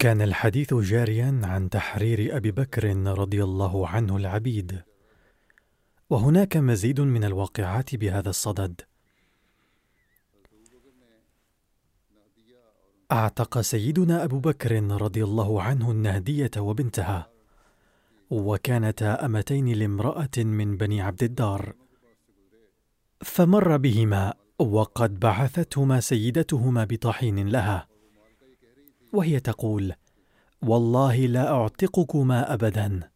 كان الحديث جاريا عن تحرير أبي بكر رضي الله عنه العبيد. وهناك مزيد من الواقعات بهذا الصدد. أعتق سيدنا أبو بكر رضي الله عنه النهدية وبنتها. وكانتا أمتين لامرأة من بني عبد الدار. فمر بهما وقد بعثتهما سيدتهما بطحين لها. وهي تقول والله لا أعتقكما ابدا.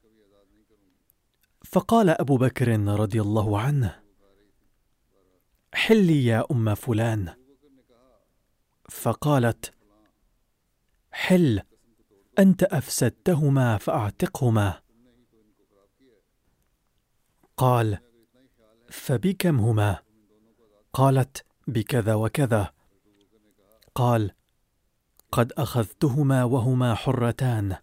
فقال أبو بكر رضي الله عنه حلي يا أم فلان. فقالت حل أنت أفسدتهما فأعتقهما. قال فبكم هما؟ قالت بكذا وكذا. قال قد أخذتهما وهما حرتان.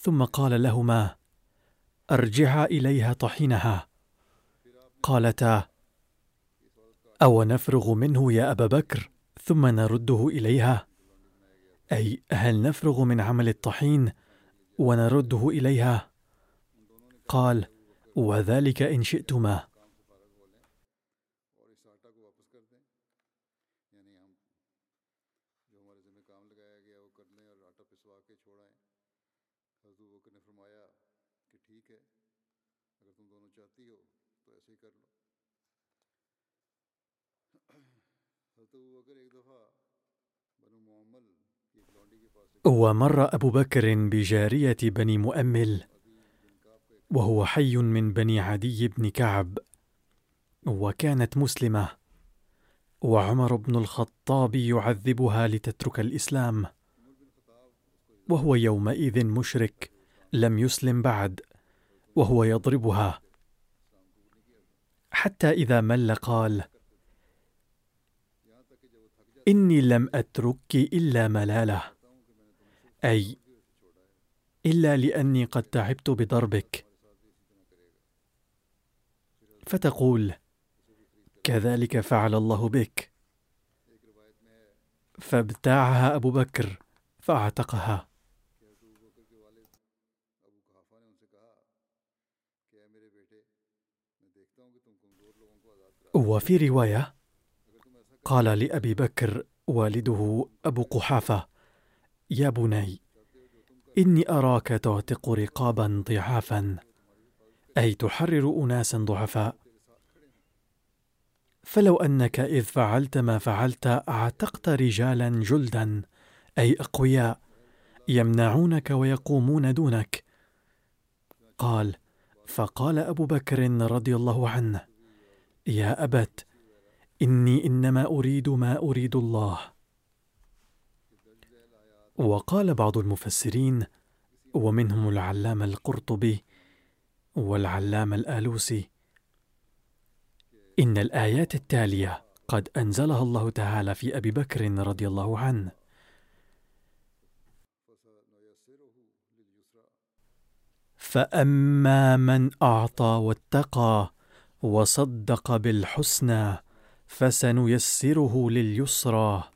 ثم قال لهما ارجعا إليها طحينها. قالتا أو نفرغ منه يا أبا بكر؟ ثم نرده إليها. أي هل نفرغ من عمل الطحين ونرده إليها؟ قال وذلك إن شئتما. ومر أبو بكر بجارية بني مؤمل وهو حي من بني عدي بن كعب وكانت مسلمة وعمر بن الخطاب يعذبها لتترك الإسلام وهو يومئذ مشرك لم يسلم بعد وهو يضربها. حتى إذا مل قال إني لم أتركك إلا ملاله. أي إلا لأني قد تعبت بضربك. فتقول كذلك فعل الله بك. فابتاعها أبو بكر فأعتقها. وفي رواية قال لأبي بكر والده أبو قحافة يا بني إني أراك تعتق رقابا ضعافا أي تحرر اناسا ضعفاء. فلو أنك إذ فعلت ما فعلت اعتقت رجالا جلدا أي أقوياء يمنعونك ويقومون دونك. قال فقال أبو بكر رضي الله عنه يا أبت إني إنما أريد ما أريد الله. وقال بعض المفسرين ومنهم العلامة القرطبي والعلامة الآلوسي. إن الآيات التالية قد أنزلها الله تعالى في أبي بكر رضي الله عنه. فأما من أعطى واتقى وصدق بالحسنى فسنيسره لليسرى.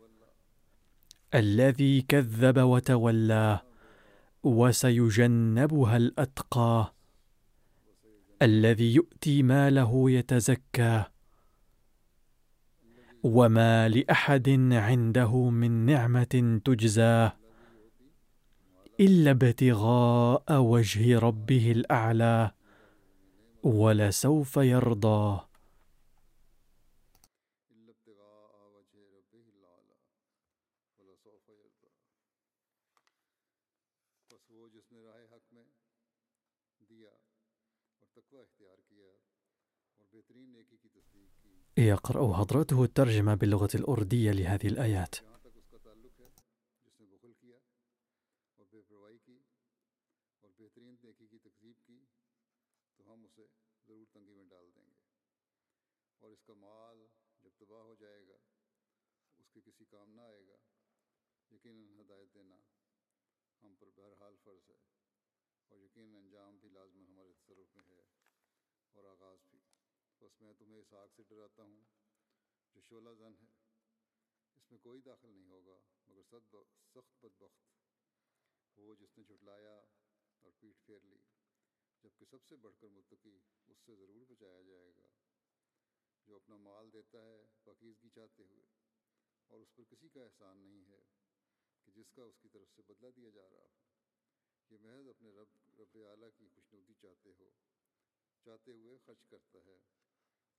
الذي كذب وتولى وسيجنبها الأتقى. الذي يؤتي ماله يتزكى. وما لأحد عنده من نعمة تجزى إلا ابتغاء وجه ربه الأعلى ولسوف يرضى. يقرأ حضرته الترجمة باللغة الأردية لهذه الآيات. اس آگ سے ڈراتا ہوں، جو شعلہ زن ہے، اس میں کوئی داخل نہیں ہوگا، مگر سخت بدبخت، وہ جس نے جھٹلایا اور پیٹھ پھیر لی، جبکہ سب سے بڑھ کر متقی، اس سے ضرور بچایا جائے گا، جو اپنا مال دیتا ہے پاکیزگی چاہتے ہوئے۔ اور اس پر کسی کا احسان نہیں ہے کہ جس کا اس کی طرف سے بدلہ دیا جا رہا ہو۔ یہ محض اپنے رب رب اعلیٰ کی خوشنودی چاہتے ہو، چاہتے ہوئے خرچ کرتا ہے۔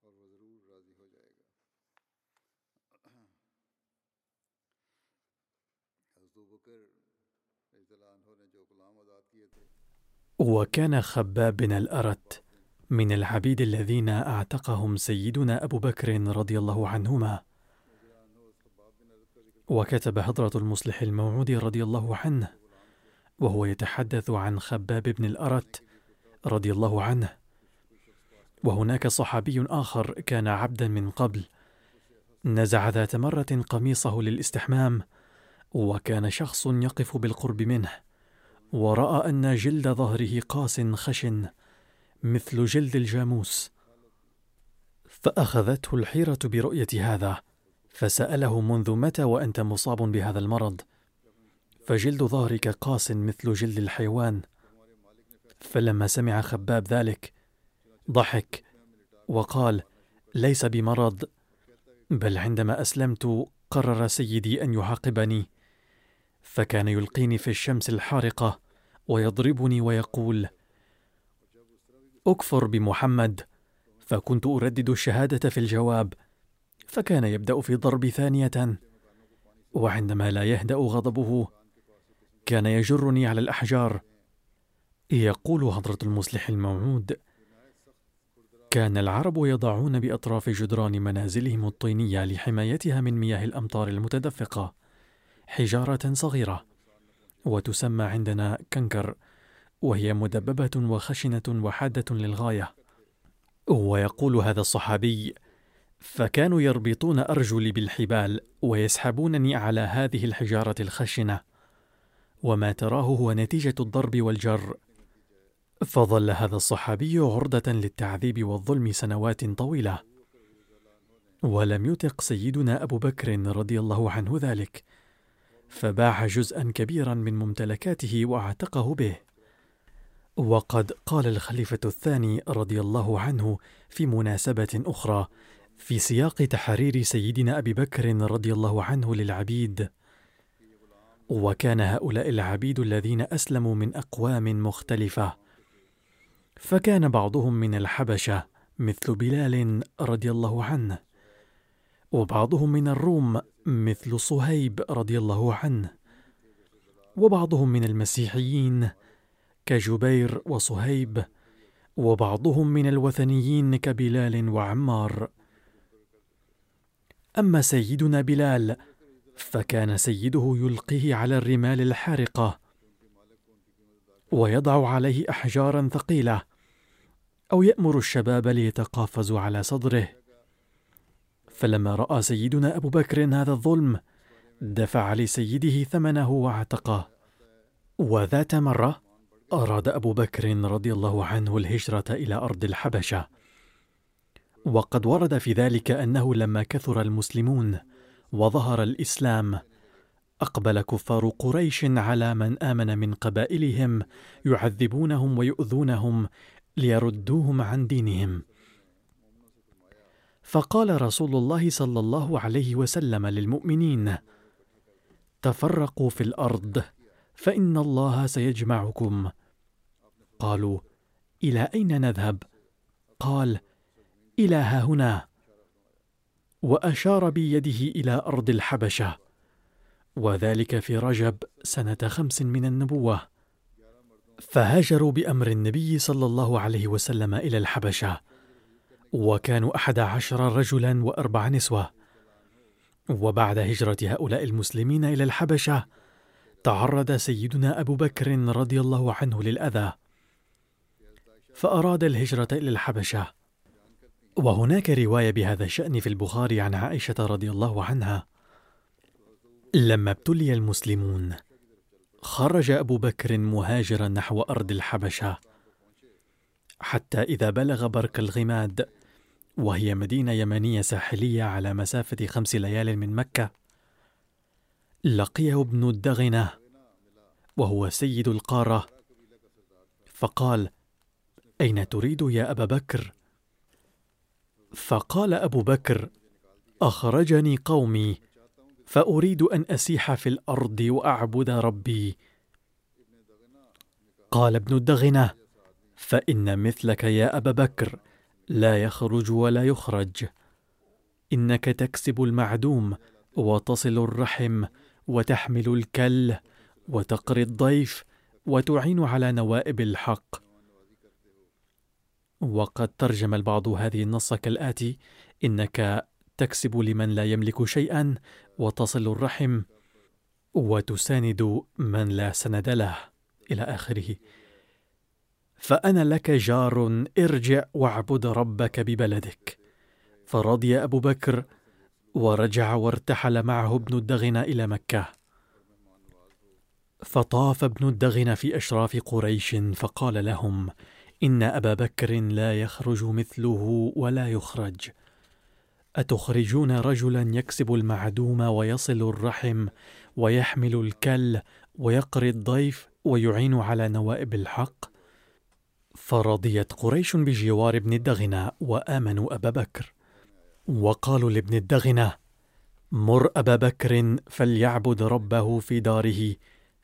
وكان خباب بن الأرت من العبيد الذين أعتقهم سيدنا أبو بكر رضي الله عنهما. وكتب حضرة المصلح الموعود رضي الله عنه وهو يتحدث عن خباب بن الأرت رضي الله عنه. وهناك صحابي آخر كان عبدا من قبل. نزع ذات مرة قميصه للاستحمام وكان شخص يقف بالقرب منه ورأى أن جلد ظهره قاس خشن مثل جلد الجاموس. فأخذته الحيرة برؤية هذا فسأله منذ متى وأنت مصاب بهذا المرض؟ فجلد ظهرك قاس مثل جلد الحيوان. فلما سمع خباب ذلك ضحك وقال ليس بمرض بل عندما أسلمت قرر سيدي أن يعاقبني فكان يلقيني في الشمس الحارقة ويضربني ويقول أكفر بمحمد فكنت أردد الشهادة في الجواب فكان يبدأ في ضربي ثانية وعندما لا يهدأ غضبه كان يجرني على الأحجار. يقول حضرة المصلح الموعود كان العرب يضعون بأطراف جدران منازلهم الطينية لحمايتها من مياه الأمطار المتدفقة حجارة صغيرة وتسمى عندنا كنكر وهي مدببة وخشنة وحادة للغاية. ويقول هذا الصحابي فكانوا يربطون أرجلي بالحبال ويسحبونني على هذه الحجارة الخشنة وما تراه هو نتيجة الضرب والجر فظل هذا الصحابي عرضة للتعذيب والظلم سنوات طويلة. ولم يطق سيدنا أبو بكر رضي الله عنه ذلك فباع جزءا كبيرا من ممتلكاته وأعتقه به. وقد قال الخليفة الثاني رضي الله عنه في مناسبة أخرى في سياق تحرير سيدنا أبي بكر رضي الله عنه للعبيد. وكان هؤلاء العبيد الذين أسلموا من أقوام مختلفة. فكان بعضهم من الحبشة مثل بلال رضي الله عنه وبعضهم من الروم مثل صهيب رضي الله عنه وبعضهم من المسيحيين كجبير وصهيب وبعضهم من الوثنيين كبلال وعمار. أما سيدنا بلال فكان سيده يلقيه على الرمال الحارقة ويضع عليه أحجارا ثقيلة أو يأمر الشباب ليتقافزوا على صدره. فلما رأى سيدنا أبو بكر هذا الظلم دفع لسيده ثمنه واعتقه. وذات مرة أراد أبو بكر رضي الله عنه الهجرة إلى أرض الحبشة. وقد ورد في ذلك أنه لما كثر المسلمون وظهر الإسلام أقبل كفار قريش على من آمن من قبائلهم يعذبونهم ويؤذونهم ليردوهم عن دينهم. فقال رسول الله صلى الله عليه وسلم للمؤمنين تفرقوا في الأرض فإن الله سيجمعكم. قالوا إلى أين نذهب؟ قال إلى ها هنا. وأشار بيده إلى أرض الحبشة وذلك في رجب سنة خمس من النبوة. فهاجروا بأمر النبي صلى الله عليه وسلم إلى الحبشة وكانوا أحد عشر رجلا وأربع نسوة. وبعد هجرة هؤلاء المسلمين إلى الحبشة تعرض سيدنا أبو بكر رضي الله عنه للأذى. فأراد الهجرة إلى الحبشة. وهناك رواية بهذا الشأن في البخاري عن عائشة رضي الله عنها. لما ابتلي المسلمون خرج أبو بكر مهاجرا نحو أرض الحبشة. حتى إذا بلغ برك الغماد وهي مدينة يمنية ساحلية على مسافة خمس ليال من مكة لقيه ابن الدغنة وهو سيد القارة. فقال أين تريد يا أبا بكر؟ فقال أبو بكر أخرجني قومي فأريد أن أسيح في الأرض وأعبد ربي. قال ابن الدغنة فإن مثلك يا أبا بكر لا يخرج ولا يخرج. إنك تكسب المعدوم وتصل الرحم وتحمل الكل وتقري الضيف وتعين على نوائب الحق. وقد ترجم البعض هذه النص كالآتي: إنك تكسب لمن لا يملك شيئا وتصل الرحم وتساند من لا سند له إلى آخره. فأنا لك جار ارجع واعبد ربك ببلدك. فرضي أبو بكر ورجع وارتحل معه ابن الدغنة إلى مكة. فطاف ابن الدغنة في أشراف قريش فقال لهم: إن أبا بكر لا يخرج مثله ولا يخرج أتخرجون رجلا يكسب المعدوم ويصل الرحم ويحمل الكل ويقري الضيف ويعين على نوائب الحق؟ فرضيت قريش بجوار ابن الدغنة وآمنوا أبا بكر. وقالوا لابن الدغنة مر أبا بكر فليعبد ربه في داره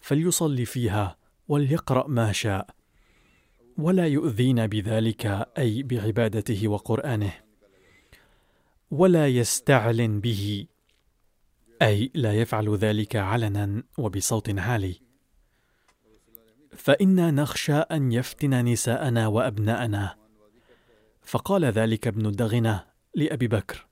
فليصلي فيها وليقرأ ما شاء ولا يؤذينا بذلك أي بعبادته وقرآنه. ولا يستعلن به. أي لا يفعل ذلك علنا وبصوت عالي. فإنا نخشى أن يفتن نساءنا وأبناءنا. فقال ذلك ابن الدغنة لأبي بكر.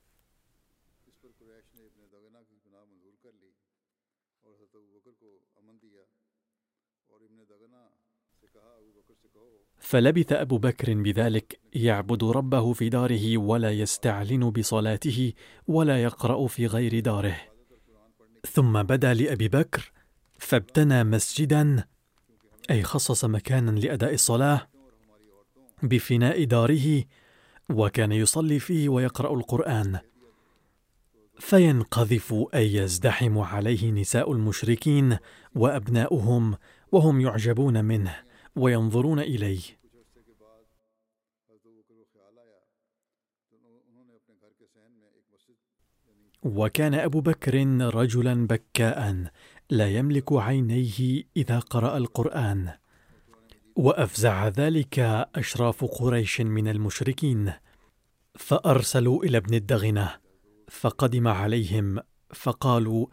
فلبث أبو بكر بذلك يعبد ربه في داره ولا يستعلن بصلاته ولا يقرأ في غير داره. ثم بدا لأبي بكر فابتنى مسجدا أي خصص مكانا لأداء الصلاة بفناء داره وكان يصلي فيه ويقرأ القرآن. فينقذف أي يزدحم عليه نساء المشركين وأبناؤهم وهم يعجبون منه وينظرون إليه. وكان أبو بكر رجلا بكاء لا يملك عينيه إذا قرأ القرآن. وأفزع ذلك أشراف قريش من المشركين. فأرسلوا إلى ابن الدغنة فقدم عليهم فقالوا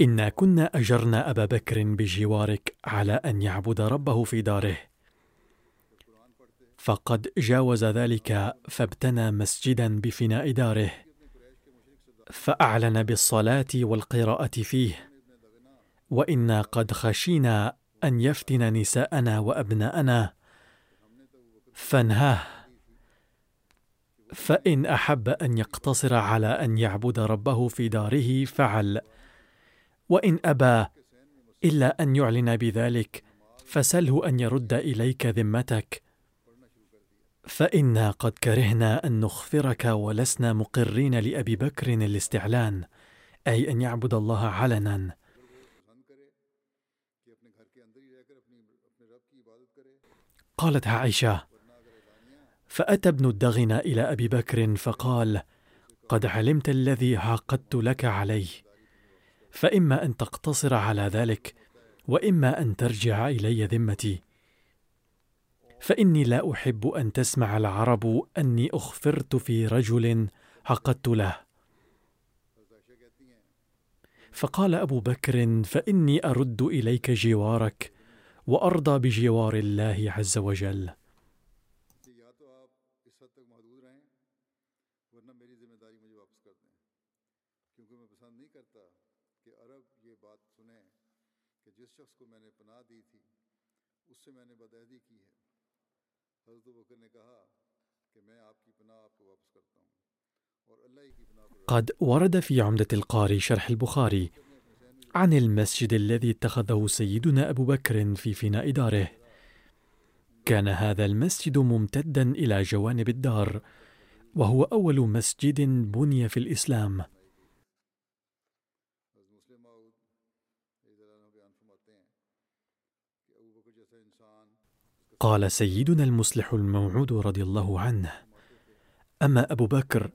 إنا كنا أجرنا أبا بكر بجوارك على أن يعبد ربه في داره. فقد جاوز ذلك فابتنى مسجدا بفناء داره. فأعلن بالصلاة والقراءة فيه. وإنا قد خشينا أن يفتن نساءنا وأبناءنا. فانهاه. فإن أحب أن يقتصر على أن يعبد ربه في داره فعل. وإن أبى إلا أن يعلن بذلك فسله أن يرد إليك ذمتك. فإنا قد كرهنا أن نخفرك ولسنا مقرين لأبي بكر الاستعلان أي أن يعبد الله علنا. قالت عائشة فأتى ابن الدغن إلى أبي بكر فقال قد علمت الذي عقدت لك عليه. فإما أن تقتصر على ذلك وإما أن ترجع إلي ذمتي. فإني لا أحب أن تسمع العرب أني أخفرت في رجل عقدت له. فقال أبو بكر فإني أرد إليك جوارك وأرضى بجوار الله عز وجل. قد ورد في عمدة القاري شرح البخاري عن المسجد الذي اتخذه سيدنا أبو بكر في فناء داره. كان هذا المسجد ممتدا إلى جوانب الدار وهو أول مسجد بني في الإسلام. قال سيدنا المصلح الموعود رضي الله عنه أما أبو بكر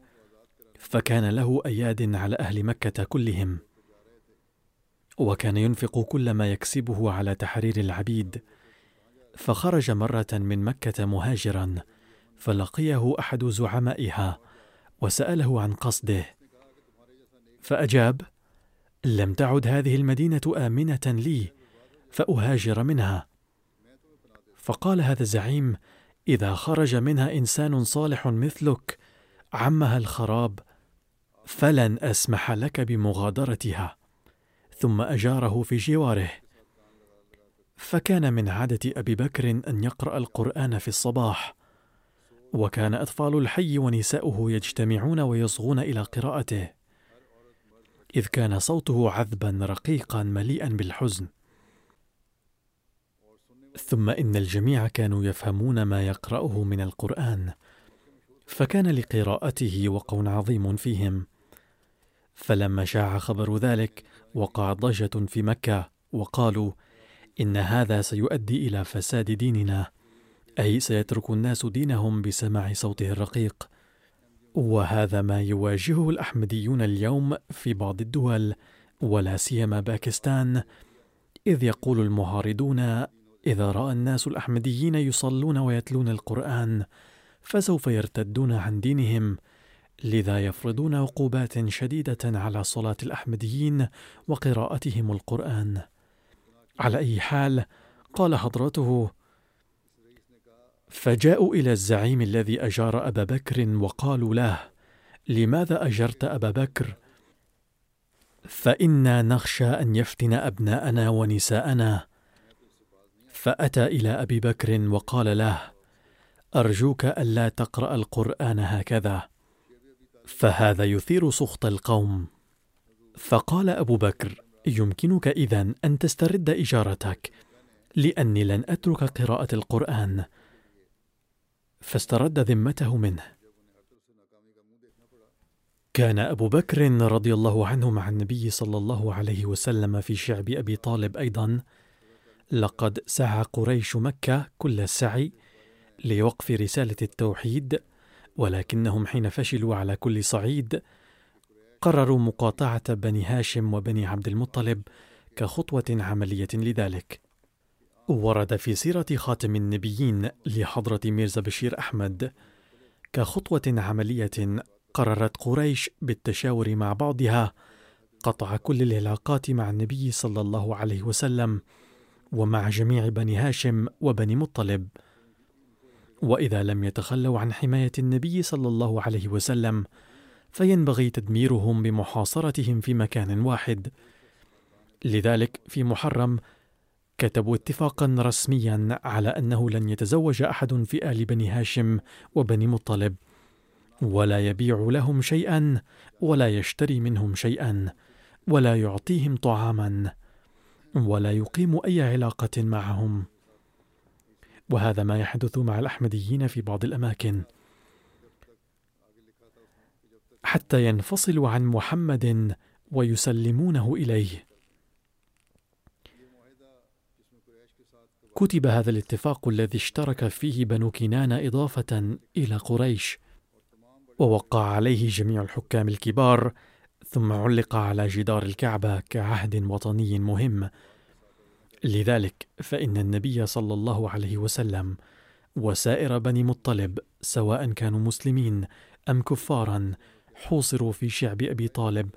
فكان له أياد على أهل مكة كلهم. وكان ينفق كل ما يكسبه على تحرير العبيد. فخرج مرة من مكة مهاجرا فلقيه أحد زعمائها وسأله عن قصده. فأجاب لم تعد هذه المدينة آمنة لي فأهاجر منها. فقال هذا الزعيم إذا خرج منها إنسان صالح مثلك عمها الخراب فلن أسمح لك بمغادرتها. ثم أجاره في جواره. فكان من عادة أبي بكر أن يقرأ القرآن في الصباح. وكان أطفال الحي ونساؤه يجتمعون ويصغون إلى قراءته. إذ كان صوته عذبا رقيقا مليئا بالحزن. ثم إن الجميع كانوا يفهمون ما يقرأه من القرآن. فكان لقراءته وقع عظيم فيهم. فلما شاع خبر ذلك وقع ضجة في مكة وقالوا إن هذا سيؤدي إلى فساد ديننا أي سيترك الناس دينهم بسماع صوته الرقيق. وهذا ما يواجهه الأحمديون اليوم في بعض الدول ولا سيما باكستان إذ يقول المعارضون إذا رأى الناس الأحمديين يصلون ويتلون القرآن فسوف يرتدون عن دينهم لذا يفرضون عقوبات شديدة على صلاة الأحمديين وقراءتهم القرآن. على أي حال قال حضرته فجاءوا إلى الزعيم الذي أجار أبا بكر وقالوا له لماذا أجرت أبا بكر؟ فإنا نخشى أن يفتن أبناءنا ونساءنا. فأتى إلى أبي بكر وقال له أرجوك ألا تقرأ القرآن هكذا. فهذا يثير سخط القوم. فقال أبو بكر يمكنك اذا أن تسترد إجارتك لأني لن أترك قراءة القرآن. فاسترد ذمته منه. كان أبو بكر رضي الله عنه مع النبي صلى الله عليه وسلم في شعب أبي طالب أيضا. لقد سعى قريش مكة كل السعي لوقف رسالة التوحيد ولكنهم حين فشلوا على كل صعيد قرروا مقاطعة بني هاشم وبني عبد المطلب كخطوة عملية لذلك. ورد في سيرة خاتم النبيين لحضرة ميرزا بشير أحمد كخطوة عملية قررت قريش بالتشاور مع بعضها قطع كل العلاقات مع النبي صلى الله عليه وسلم ومع جميع بني هاشم وبني مطلب. وإذا لم يتخلوا عن حماية النبي صلى الله عليه وسلم فينبغي تدميرهم بمحاصرتهم في مكان واحد. لذلك في محرم كتبوا اتفاقا رسميا على أنه لن يتزوج أحد في آل بني هاشم وبني مطلب ولا يبيع لهم شيئا ولا يشتري منهم شيئا ولا يعطيهم طعاما ولا يقيم أي علاقة معهم. وهذا ما يحدث مع الأحمديين في بعض الأماكن. حتى ينفصلوا عن محمد ويسلمونه إليه. كتب هذا الاتفاق الذي اشترك فيه بنو كنان إضافة إلى قريش ووقع عليه جميع الحكام الكبار ثم علق على جدار الكعبة كعهد وطني مهم. لذلك فإن النبي صلى الله عليه وسلم وسائر بني مطلب سواء كانوا مسلمين أم كفارا حوصروا في شعب أبي طالب.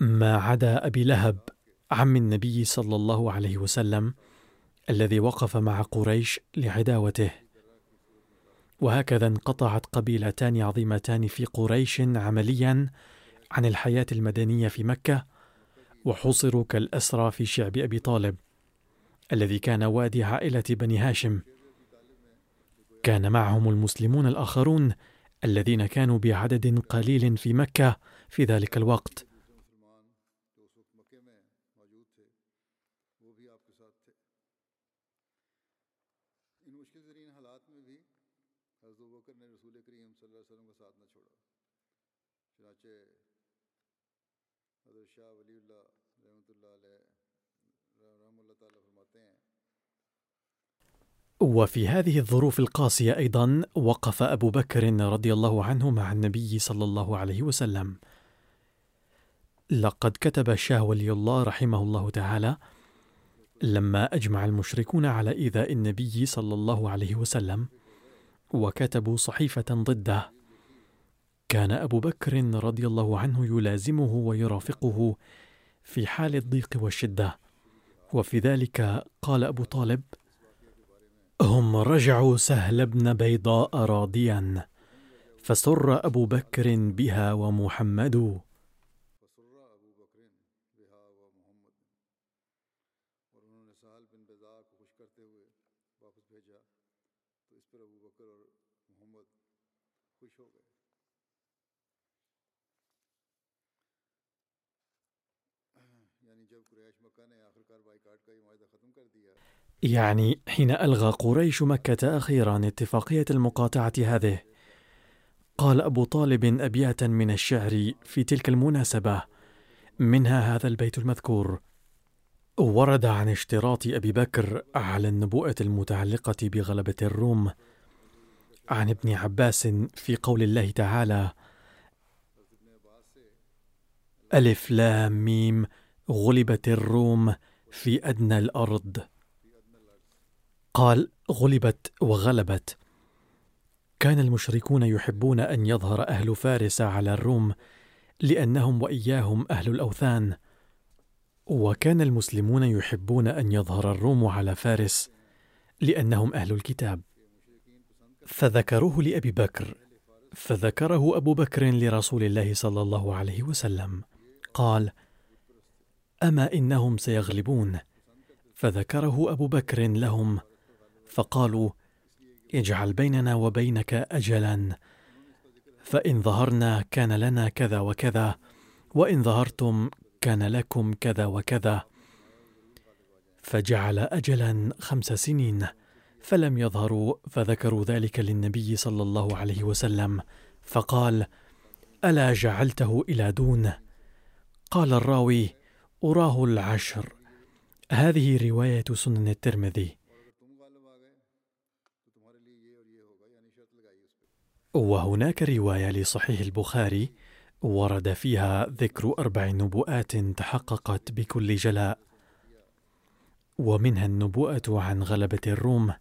ما عدا أبي لهب عم النبي صلى الله عليه وسلم الذي وقف مع قريش لعداوته. وهكذا انقطعت قبيلتان عظيمتان في قريش عمليا عن الحياة المدنية في مكة وحصروا كالأسرى في شعب أبي طالب. الذي كان وادي عائلة بني هاشم. كان معهم المسلمون الآخرون الذين كانوا بعدد قليل في مكة في ذلك الوقت. وفي هذه الظروف القاسية أيضا وقف أبو بكر رضي الله عنه مع النبي صلى الله عليه وسلم. لقد كتب الشاه ولي الله رحمه الله تعالى لما أجمع المشركون على إيذاء النبي صلى الله عليه وسلم وكتبوا صحيفة ضده. كان أبو بكر رضي الله عنه يلازمه ويرافقه في حال الضيق والشدة. وفي ذلك قال أبو طالب هم رجعوا سهل بن بيضاء راضيا فسر أبو بكر بها ومحمد يعني حين ألغى قريش مكة أخيرا اتفاقية المقاطعة هذه قال أبو طالب أبياتا من الشعر في تلك المناسبة منها هذا البيت المذكور. ورد عن اشتراط أبي بكر على النبوءة المتعلقة بغلبة الروم عن ابن عباس في قول الله تعالى ألف لام ميم غلبت الروم في أدنى الأرض. قال غلبت وغلبت. كان المشركون يحبون أن يظهر أهل فارس على الروم لأنهم وإياهم أهل الأوثان. وكان المسلمون يحبون أن يظهر الروم على فارس لأنهم أهل الكتاب. فذكروه لأبي بكر. فذكره أبو بكر لرسول الله صلى الله عليه وسلم. قال أما إنهم سيغلبون. فذكره أبو بكر لهم فقالوا اجعل بيننا وبينك اجلا فإن ظهرنا كان لنا كذا وكذا وإن ظهرتم كان لكم كذا وكذا. فجعل اجلا خمس سنين فلم يظهروا فذكروا ذلك للنبي صلى الله عليه وسلم فقال ألا جعلته إلى دون؟ قال الراوي أراه العشر. هذه رواية سنن الترمذي. وهناك رواية لصحيح البخاري ورد فيها ذكر أربع نبوءات تحققت بكل جلاء. ومنها النبوءة عن غلبة الروم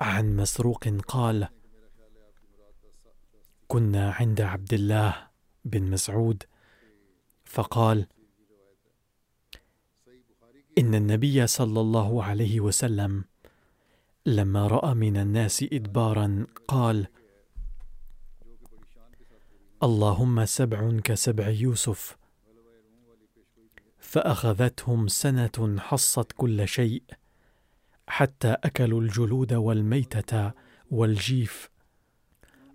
عن مسروق قال كنا عند عبد الله بن مسعود فقال إن النبي صلى الله عليه وسلم لما رأى من الناس إدبارا قال اللهم سبع كسبع يوسف. فأخذتهم سنة حصت كل شيء حتى أكلوا الجلود والميتة والجيف.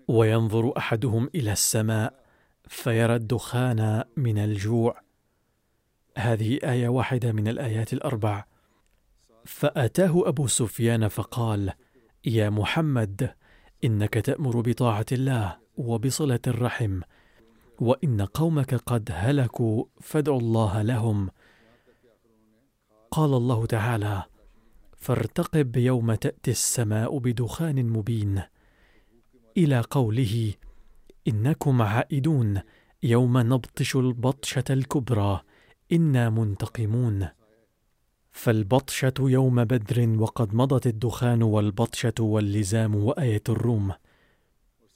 وينظر أحدهم إلى السماء فيرى الدخان من الجوع. هذه آية واحدة من الآيات الأربع. فأتاه أبو سفيان فقال يا محمد إنك تأمر بطاعة الله. وبصلة الرحم وإن قومك قد هلكوا فادعوا الله لهم. قال الله تعالى فارتقب يوم تأتي السماء بدخان مبين. إلى قوله إنكم عائدون. يوم نبطش البطشة الكبرى. إنا منتقمون. فالبطشة يوم بدر وقد مضت الدخان والبطشة واللزام وآية الروم.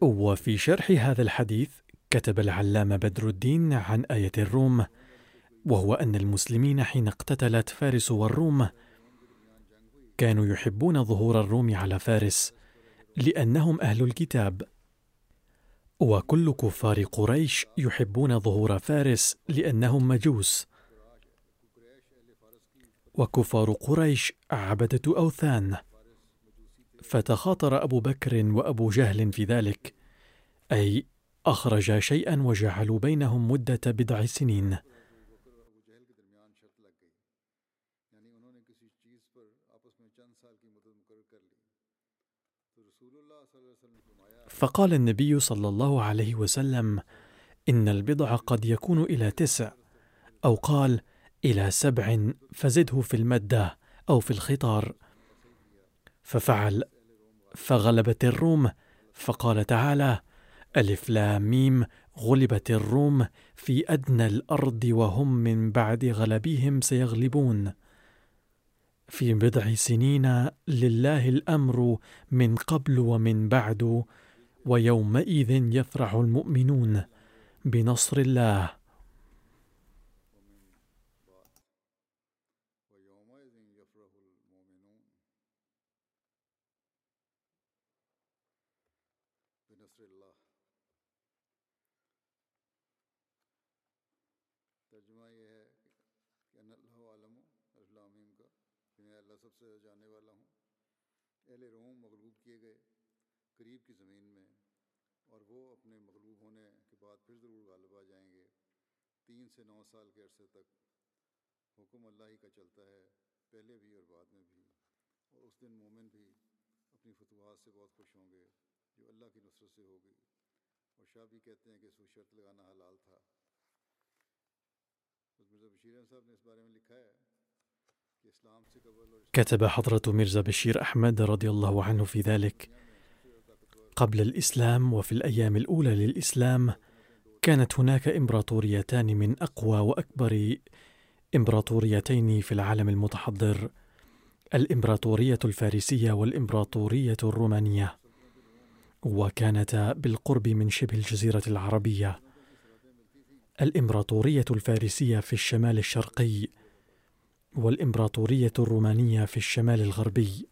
وفي شرح هذا الحديث كتب العلامة بدر الدين عن آية الروم وهو أن المسلمين حين اقتتلت فارس والروم كانوا يحبون ظهور الروم على فارس لأنهم أهل الكتاب. وكل كفار قريش يحبون ظهور فارس لأنهم مجوس. وكفار قريش عبدة أوثان. فتخاطر أبو بكر وأبو جهل في ذلك أي أخرج شيئا وجعلوا بينهم مدة بضع سنين. فقال النبي صلى الله عليه وسلم إن البضع قد يكون إلى تسع. أو قال إلى سبع فزده في المدة أو في الخطار. ففعل فغلبت الروم. فقال تعالى ألف ميم غلبت الروم. في أدنى الأرض وهم من بعد غلبهم سيغلبون. في بضع سنين لله الأمر من قبل ومن بعد ويومئذ يفرح المؤمنون بنصر الله. सबसे जाने वाला हूँ। अहल रोम मगलूब किए गए, करीब की ज़मीन में, और वो अपने मगलूब होने के बाद फिर ज़रूर गालब आ जाएँगे। तीन से नौ साल के अरसे तक हुक्म अल्लाह ही का चलता है, पहले भी और बाद में भी। और उस दिन मोमिन भी अपनी फतवाहत से बहुत खुश होंगे, जो अल्लाह की नुसरत से होगी और शाह भी कहते हैं कि इसको शर्त लगाना हलाल था। मिर्ज़ा बशीर साहब ने इस बारे में लिखा है كتب حضرة ميرزا بشير أحمد رضي الله عنه في ذلك قبل الإسلام وفي الأيام الأولى للإسلام كانت هناك إمبراطوريتان من أقوى وأكبر إمبراطوريتين في العالم المتحضر الإمبراطورية الفارسية والإمبراطورية الرومانية وكانتا بالقرب من شبه الجزيرة العربية. الإمبراطورية الفارسية في الشمال الشرقي والإمبراطورية الرومانية في الشمال الغربي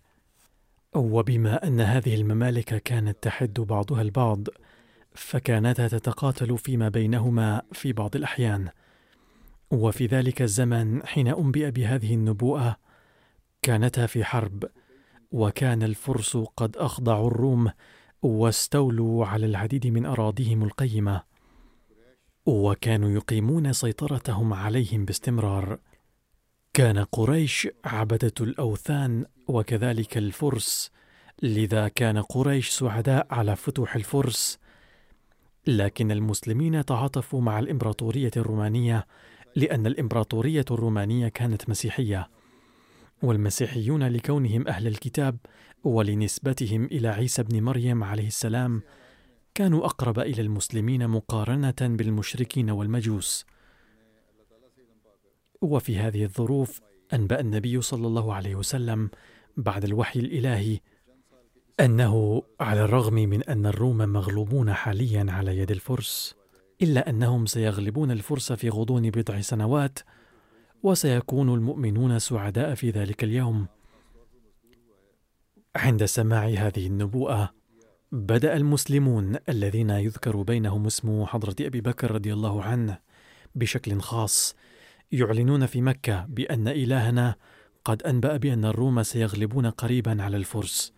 وبما أن هذه الممالك كانت تحد بعضها البعض فكانتا تتقاتل فيما بينهما في بعض الأحيان. وفي ذلك الزمن حين أنبئ بهذه النبوءة كانتا في حرب وكان الفرس قد أخضعوا الروم واستولوا على العديد من أراضيهم القيمة. وكانوا يقيمون سيطرتهم عليهم باستمرار. كان قريش عبدة الأوثان وكذلك الفرس. لذا كان قريش سعداء على فتوح الفرس. لكن المسلمين تعاطفوا مع الإمبراطورية الرومانية لأن الإمبراطورية الرومانية كانت مسيحية. والمسيحيون لكونهم أهل الكتاب ولنسبتهم إلى عيسى بن مريم عليه السلام كانوا أقرب إلى المسلمين مقارنة بالمشركين والمجوس. وفي هذه الظروف أنبأ النبي صلى الله عليه وسلم بعد الوحي الإلهي أنه على الرغم من أن الروم مغلوبون حاليا على يد الفرس إلا أنهم سيغلبون الفرس في غضون بضع سنوات وسيكون المؤمنون سعداء في ذلك اليوم. عند سماع هذه النبوءة بدأ المسلمون الذين يذكر بينهم اسم حضرة أبي بكر رضي الله عنه بشكل خاص يعلنون في مكة بأن إلهنا قد أنبأ بأن الروم سيغلبون قريبا على الفرس.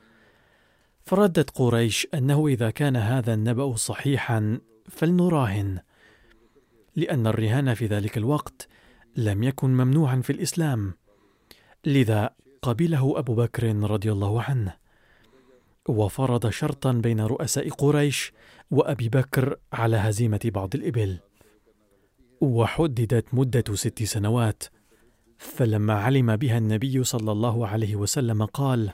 فردت قريش أنه إذا كان هذا النبأ صحيحا فلنراهن لأن الرهان في ذلك الوقت لم يكن ممنوعا في الإسلام. لذا قبله أبو بكر رضي الله عنه. وفرض شرطا بين رؤساء قريش وأبي بكر على هزيمة بعض الإبل. وحددت مدة ست سنوات فلما علم بها النبي صلى الله عليه وسلم قال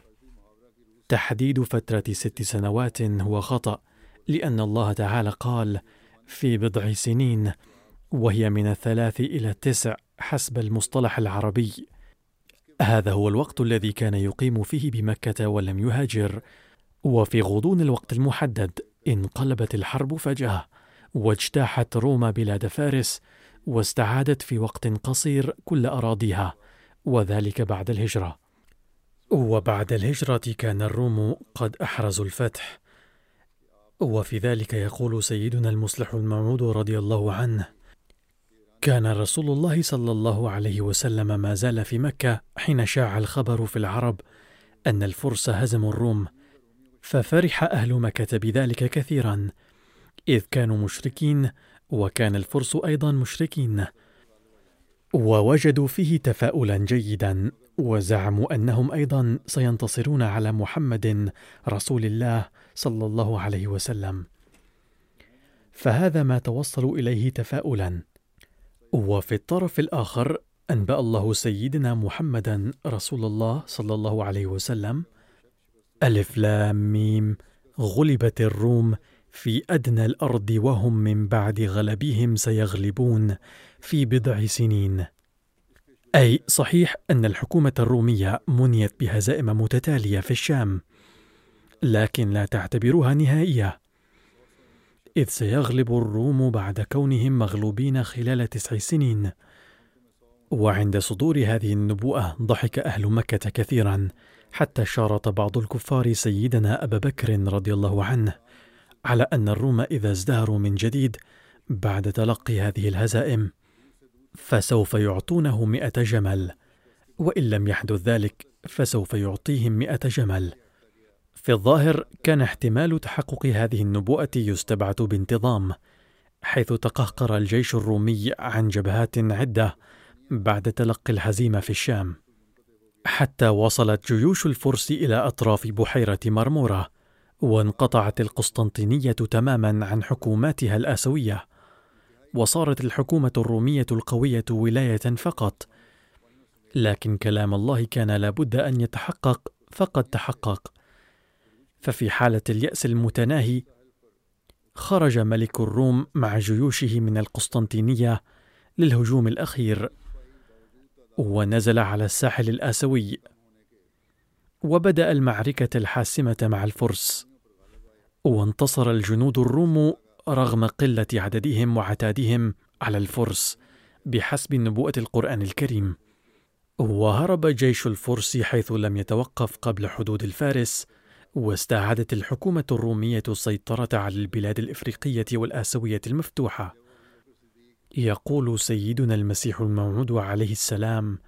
تحديد فترة ست سنوات هو خطأ لأن الله تعالى قال في بضع سنين وهي من الثلاث إلى التسع حسب المصطلح العربي. هذا هو الوقت الذي كان يقيم فيه بمكة ولم يهاجر وفي غضون الوقت المحدد انقلبت الحرب فجأة. واجتاحت روما بلاد فارس واستعادت في وقت قصير كل أراضيها وذلك بعد الهجرة. وبعد الهجرة كان الروم قد أحرزوا الفتح. وفي ذلك يقول سيدنا المصلح الموعود رضي الله عنه كان رسول الله صلى الله عليه وسلم ما زال في مكة حين شاع الخبر في العرب أن الفرس هزموا الروم ففرح أهل مكة بذلك كثيرا. إذ كانوا مشركين وكان الفرس أيضا مشركين. ووجدوا فيه تفاؤلا جيدا وزعموا أنهم أيضا سينتصرون على محمد رسول الله صلى الله عليه وسلم. فهذا ما توصلوا إليه تفاؤلا. وفي الطرف الآخر أنبأ الله سيدنا محمدا رسول الله صلى الله عليه وسلم. ألف لام ميم غلبت الروم في أدنى الأرض وهم من بعد غلبهم سيغلبون في بضع سنين. أي صحيح أن الحكومة الرومية منيت بهزائم متتالية في الشام لكن لا تعتبروها نهائية إذ سيغلب الروم بعد كونهم مغلوبين خلال تسع سنين. وعند صدور هذه النبوءة ضحك أهل مكة كثيرا حتى شارط بعض الكفار سيدنا أبا بكر رضي الله عنه على أن الروم إذا ازدهروا من جديد بعد تلقي هذه الهزائم فسوف يعطونه مئة جمل وإن لم يحدث ذلك فسوف يعطيهم مئة جمل. في الظاهر كان احتمال تحقق هذه النبوءة يستبعد بانتظام حيث تقهقر الجيش الرومي عن جبهات عدة بعد تلقي الهزيمة في الشام. حتى وصلت جيوش الفرس إلى أطراف بحيرة مرمورة. وانقطعت القسطنطينية تماما عن حكوماتها الآسوية وصارت الحكومة الرومية القوية ولاية فقط. لكن كلام الله كان لابد أن يتحقق فقد تحقق. ففي حالة اليأس المتناهي خرج ملك الروم مع جيوشه من القسطنطينية للهجوم الأخير ونزل على الساحل الآسيوي وبدأ المعركة الحاسمة مع الفرس. وانتصر الجنود الروم رغم قلة عددهم وعتادهم على الفرس بحسب نبوءة القرآن الكريم. وهرب جيش الفرس حيث لم يتوقف قبل حدود الفارس واستعادت الحكومة الرومية السيطرة على البلاد الإفريقية والآسيوية المفتوحة. يقول سيدنا المسيح الموعود عليه السلام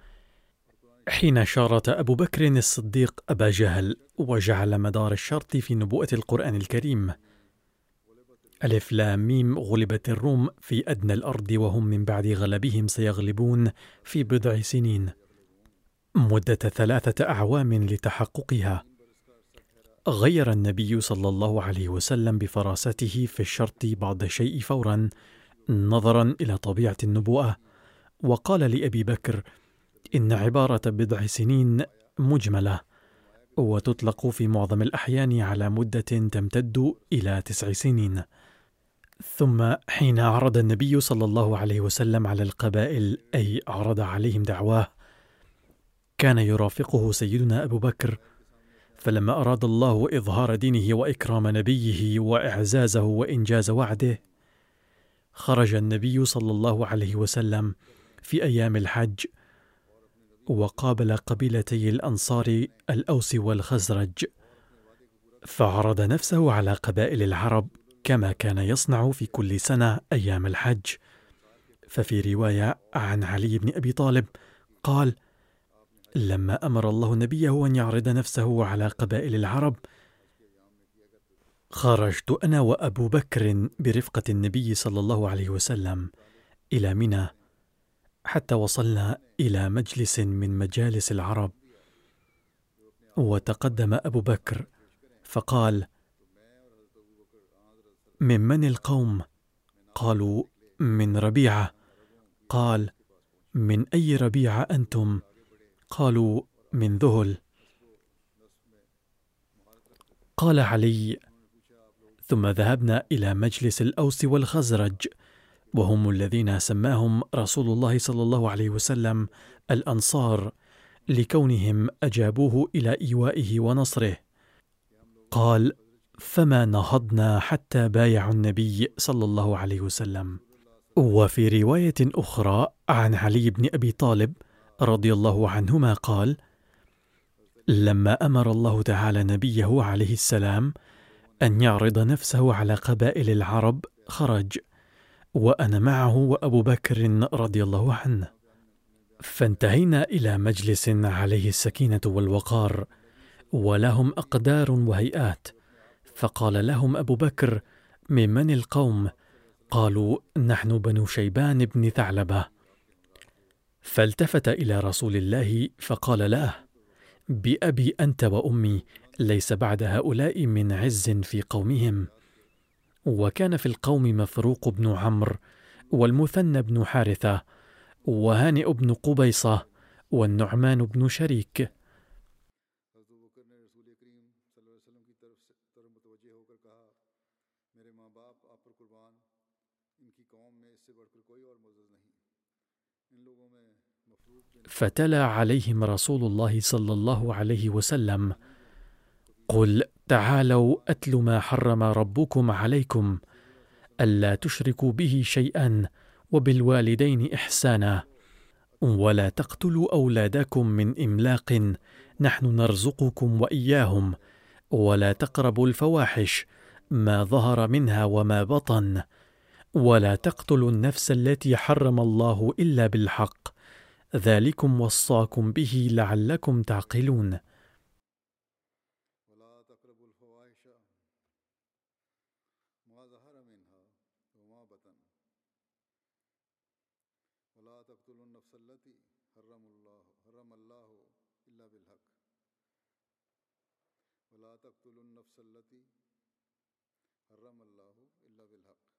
حين شارت أبو بكر الصديق أبا جهل وجعل مدار الشرط في نبوءة القرآن الكريم. ألف لام ميم غلبت الروم في أدنى الأرض وهم من بعد غلبهم سيغلبون في بضع سنين. مدة ثلاثة أعوام لتحققها. غير النبي صلى الله عليه وسلم بفراسته في الشرط بعض الشيء فورا نظرا إلى طبيعة النبوءة. وقال لأبي بكر إن عبارة بضع سنين مجملة وتطلق في معظم الأحيان على مدة تمتد إلى تسع سنين. ثم حين عرض النبي صلى الله عليه وسلم على القبائل أي عرض عليهم دعواه كان يرافقه سيدنا أبو بكر فلما أراد الله إظهار دينه وإكرام نبيه وإعزازه وإنجاز وعده. خرج النبي صلى الله عليه وسلم في أيام الحج وقابل قبيلتي الأنصار الأوس والخزرج فعرض نفسه على قبائل العرب كما كان يصنع في كل سنة أيام الحج. ففي رواية عن علي بن أبي طالب قال: لما أمر الله نبيه أن يعرض نفسه على قبائل العرب خرجت أنا وأبو بكر برفقة النبي صلى الله عليه وسلم إلى منى حتى وصلنا إلى مجلس من مجالس العرب. وتقدم أبو بكر فقال ممن القوم؟ قالوا من ربيعة. قال من أي ربيعة أنتم؟ قالوا من ذهل. قال علي ثم ذهبنا إلى مجلس الأوس والخزرج. وهم الذين سماهم رسول الله صلى الله عليه وسلم الأنصار لكونهم أجابوه إلى إيوائه ونصره. قال فما نهضنا حتى بايعوا النبي صلى الله عليه وسلم. وفي رواية أخرى عن علي بن أبي طالب رضي الله عنهما قال لما أمر الله تعالى نبيه عليه السلام أن يعرض نفسه على قبائل العرب خرج وأنا معه وأبو بكر رضي الله عنه. فانتهينا إلى مجلس عليه السكينة والوقار ولهم أقدار وهيئات. فقال لهم أبو بكر ممن القوم؟ قالوا نحن بنو شيبان بن ثعلبة. فالتفت إلى رسول الله فقال له بأبي أنت وأمي ليس بعد هؤلاء من عز في قومهم. وكان في القوم مفروق بن عمرو والمثنى بن حارثة وهانئ بن قبيصة والنعمان بن شريك. فتلا عليهم رسول الله صلى الله عليه وسلم قل تعالوا أتل ما حرم ربكم عليكم ألا تشركوا به شيئا وبالوالدين إحسانا ولا تقتلوا أولادكم من إملاق نحن نرزقكم وإياهم ولا تقربوا الفواحش ما ظهر منها وما بطن ولا تقتلوا النفس التي حرم الله إلا بالحق ذلكم وصاكم به لعلكم تعقلون ولا تقربوا الفواحش ما ظهر منها وما بطن ولا تقتلوا النفس التي حرم الله حرم الله الا بالحق ولا تقتلوا النفس التي حرم الله الا بالحق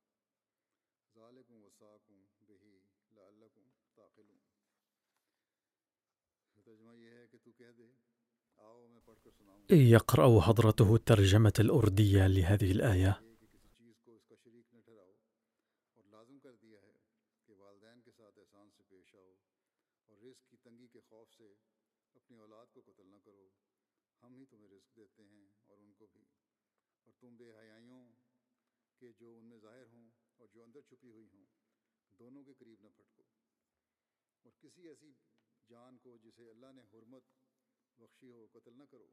ذلكم وصاكم به لعلكم تعقلون يقرأ حضرته الترجمة الأردية لهذه الآية. اور کسی ایسی جان کو جسے اللہ نے حرمت بخشی ہو قتل نہ کرو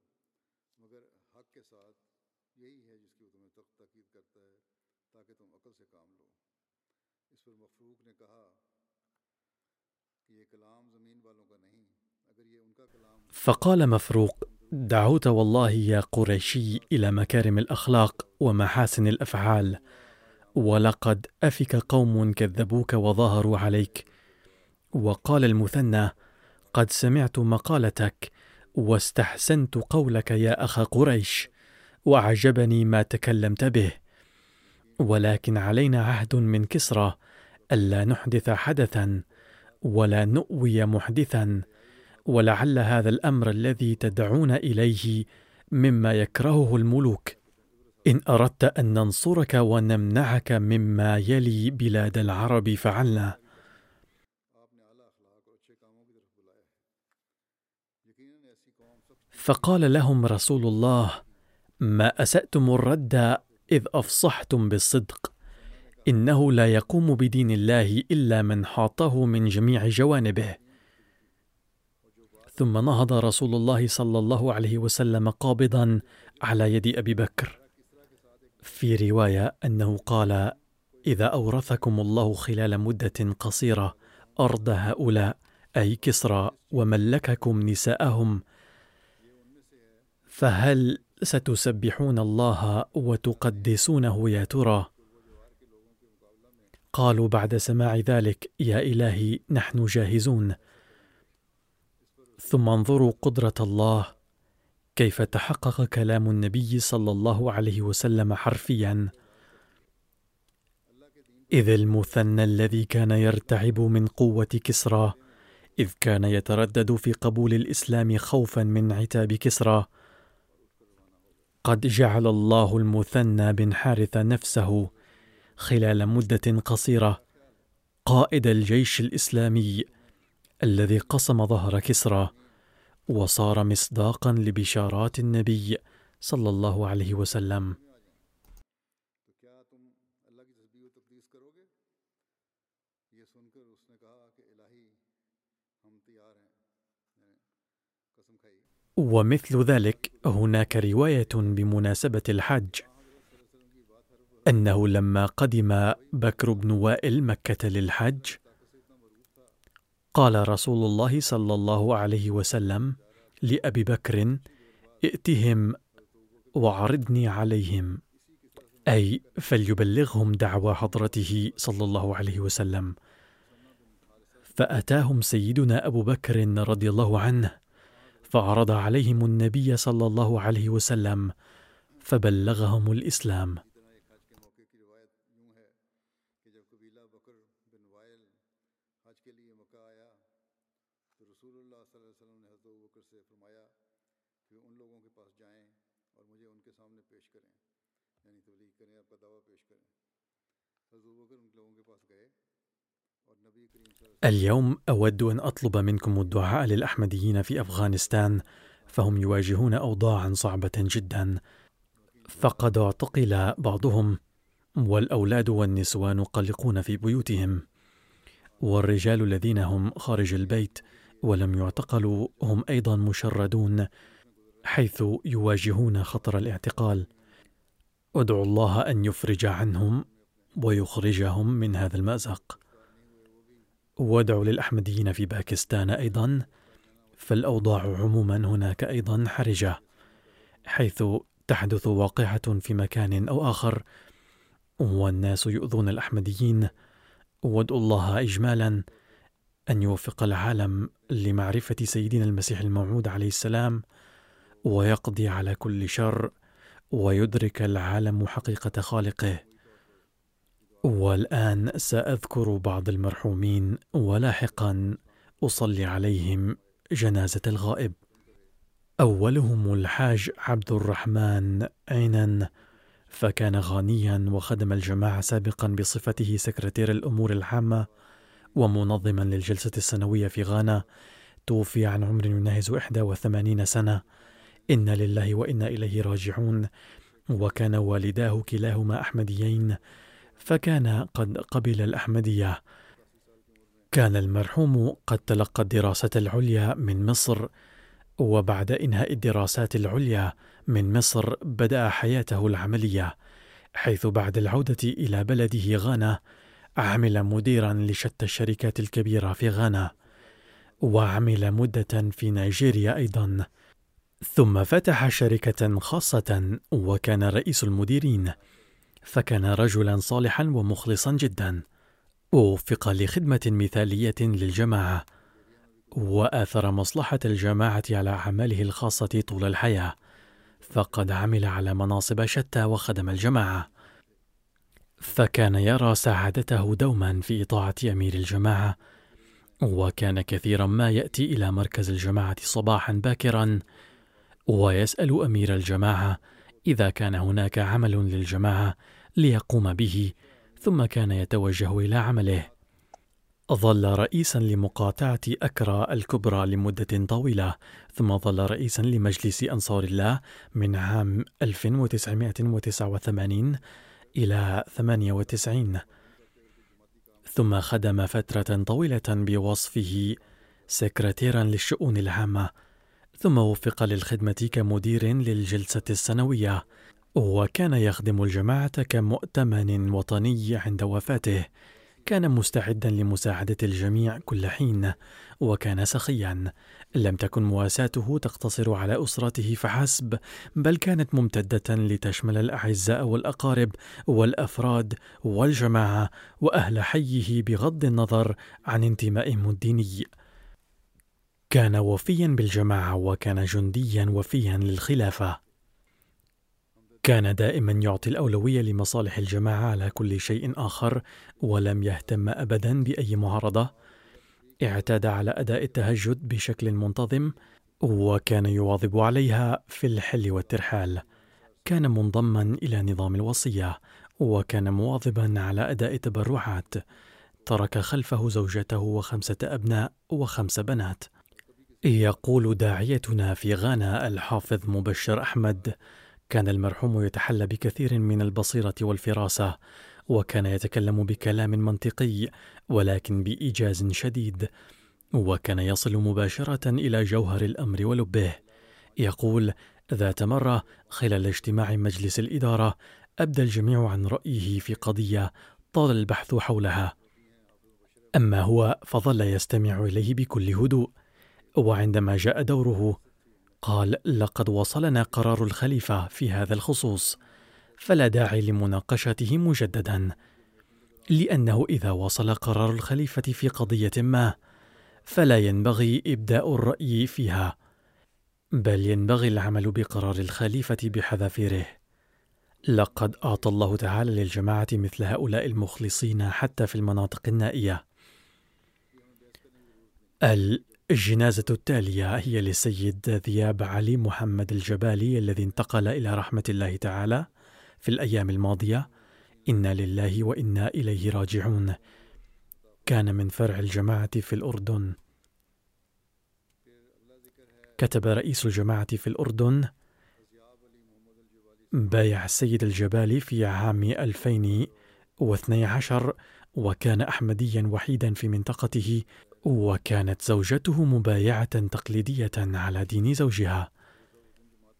مگر حق کے ساتھ یہی ہے جس کی وہ تمہیں تاکید کرتا ہے تاکہ تم عقل سے کام لو اس پر مفروق نے کہا کہ یہ کلام زمین والوں کا نہیں اگر یہ ان کا کلام فقال مفروق دعوت والله يا قريشي إلى مكارم الأخلاق ومحاسن الأفعال ولقد أفك قوم كذبوك وظاهروا عليك. وقال المثنى قد سمعت مقالتك واستحسنت قولك يا أخ قريش وأعجبني ما تكلمت به. ولكن علينا عهد من كسرى ألا نحدث حدثا ولا نؤوي محدثا ولعل هذا الأمر الذي تدعون إليه مما يكرهه الملوك. إن أردت أن ننصرك ونمنعك مما يلي بلاد العرب فعلنا. فقال لهم رسول الله ما أسأتم الرد إذ أفصحتم بالصدق إنه لا يقوم بدين الله إلا من حاطه من جميع جوانبه. ثم نهض رسول الله صلى الله عليه وسلم قابضا على يد أبي بكر. في رواية أنه قال إذا أورثكم الله خلال مدة قصيرة أرض هؤلاء أي كسرى وملككم نساءهم فهل ستسبحون الله وتقدسونه يا ترى؟ قالوا بعد سماع ذلك يا إلهي نحن جاهزون. ثم انظروا قدرة الله كيف تحقق كلام النبي صلى الله عليه وسلم حرفيا. إذ المثنى الذي كان يرتعب من قوة كسرى إذ كان يتردد في قبول الإسلام خوفا من عتاب كسرى. قد جعل الله المثنى بن حارث نفسه خلال مدة قصيرة قائد الجيش الإسلامي الذي قصم ظهر كسرى وصار مصداقا لبشارات النبي صلى الله عليه وسلم. ومثل ذلك هناك رواية بمناسبة الحج أنه لما قدم بكر بن وائل مكة للحج قال رسول الله صلى الله عليه وسلم لأبي بكر ائتهم وعرضني عليهم أي فليبلغهم دعوى حضرته صلى الله عليه وسلم. فأتاهم سيدنا أبو بكر رضي الله عنه فعرض عليهم النبي صلى الله عليه وسلم فبلغهم الإسلام. اليوم أود أن أطلب منكم الدعاء للأحمديين في أفغانستان فهم يواجهون اوضاعا صعبة جدا. فقد اعتقل بعضهم والأولاد والنسوان قلقون في بيوتهم. والرجال الذين هم خارج البيت ولم يعتقلوا هم أيضا مشردون حيث يواجهون خطر الاعتقال. ادعوا الله أن يفرج عنهم ويخرجهم من هذا المأزق. وادعوا للأحمديين في باكستان أيضا فالأوضاع عموما هناك أيضا حرجة حيث تحدث واقعة في مكان أو آخر والناس يؤذون الأحمديين. وادعوا الله إجمالا أن يوفق العالم لمعرفة سيدنا المسيح الموعود عليه السلام ويقضي على كل شر ويدرك العالم حقيقة خالقه. والآن سأذكر بعض المرحومين ولاحقا أصلي عليهم جنازة الغائب. أولهم الحاج عبد الرحمن عينن فكان غنيا وخدم الجماعة سابقا بصفته سكرتير الأمور العامة ومنظما للجلسة السنوية في غانا. توفي عن عمر يناهز 81 سنة. إنا لله وإنا إليه راجعون. وكان والداه كلاهما أحمديين. فكان قد قبل الأحمدية. كان المرحوم قد تلقى الدراسة العليا من مصر وبعد إنهاء الدراسات العليا من مصر بدأ حياته العملية حيث بعد العودة إلى بلده غانا عمل مديرا لشتى الشركات الكبيرة في غانا وعمل مدة في نيجيريا أيضا. ثم فتح شركة خاصة وكان رئيس المديرين. فكان رجلا صالحا ومخلصا جدا. ووفق لخدمة مثالية للجماعة وآثر مصلحة الجماعة على أعماله الخاصة طول الحياة فقد عمل على مناصب شتى وخدم الجماعة. فكان يرى سعادته دوما في إطاعة أمير الجماعة وكان كثيرا ما يأتي إلى مركز الجماعة صباحا باكرا. ويسأل أمير الجماعة إذا كان هناك عمل للجماعة ليقوم به ثم كان يتوجه إلى عمله. ظل رئيسا لمقاطعة أكرا الكبرى لمدة طويلة ثم ظل رئيسا لمجلس أنصار الله من عام 1989 إلى 98 ثم خدم فترة طويلة بوصفه سكرتيرا للشؤون العامة ثم وفق للخدمة كمدير للجلسة السنوية. وكان يخدم الجماعة كمؤتمن وطني عند وفاته. كان مستعدا لمساعدة الجميع كل حين وكان سخيا. لم تكن مواساته تقتصر على أسرته فحسب بل كانت ممتدة لتشمل الأعزاء والأقارب والأفراد والجماعة وأهل حيه بغض النظر عن انتمائهم الديني كان وفيا بالجماعة وكان جنديا وفيا للخلافة. كان دائما يعطي الأولوية لمصالح الجماعة على كل شيء آخر ولم يهتم أبدا بأي معارضة. اعتاد على أداء التهجد بشكل منتظم وكان يواظب عليها في الحل والترحال. كان منضما إلى نظام الوصية وكان مواظبا على أداء التبرعات ترك خلفه زوجته وخمسة أبناء وخمس بنات. يقول داعيتنا في غانا الحافظ مبشر أحمد كان المرحوم يتحلى بكثير من البصيرة والفراسة وكان يتكلم بكلام منطقي ولكن بإيجاز شديد وكان يصل مباشرة إلى جوهر الأمر ولبه. يقول ذات مرة خلال اجتماع مجلس الإدارة أبدى الجميع عن رأيه في قضية طال البحث حولها. أما هو فظل يستمع إليه بكل هدوء وعندما جاء دوره قال لقد وصلنا قرار الخليفة في هذا الخصوص فلا داعي لمناقشته مجددا لأنه إذا وصل قرار الخليفة في قضية ما فلا ينبغي إبداء الرأي فيها بل ينبغي العمل بقرار الخليفة بحذافيره. لقد أعطى الله تعالى للجماعة مثل هؤلاء المخلصين حتى في المناطق النائية. الجنازة التالية هي للسيد ذياب علي محمد الجبالي الذي انتقل إلى رحمة الله تعالى في الأيام الماضية. إنا لله وإنا إليه راجعون. كان من فرع الجماعة في الأردن. كتب رئيس الجماعة في الأردن. بايع السيد الجبالي في عام 2012 وكان أحمديا وحيدا في منطقته وكانت زوجته مبايعة تقليدية على دين زوجها.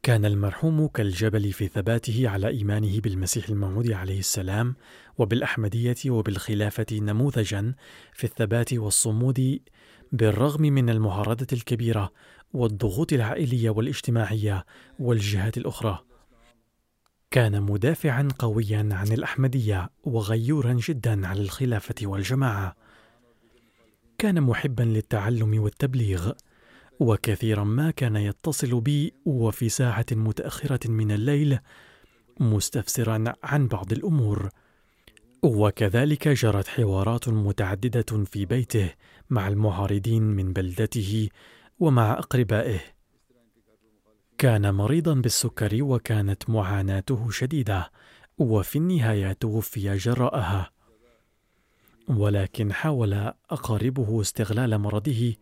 كان المرحوم كالجبل في ثباته على إيمانه بالمسيح الموعود عليه السلام وبالأحمدية وبالخلافة نموذجا في الثبات والصمود بالرغم من المعارضة الكبيرة والضغوط العائلية والاجتماعية والجهات الأخرى. كان مدافعا قويا عن الأحمدية وغيورا جدا على الخلافة والجماعة. كان محبا للتعلم والتبليغ وكثيرا ما كان يتصل بي وفي ساعة متأخرة من الليل مستفسرا عن بعض الأمور. وكذلك جرت حوارات متعددة في بيته مع المعارضين من بلدته ومع أقربائه. كان مريضا بالسكر وكانت معاناته شديدة وفي النهاية توفي جراءها. ولكن حاول أقاربه استغلال مرضه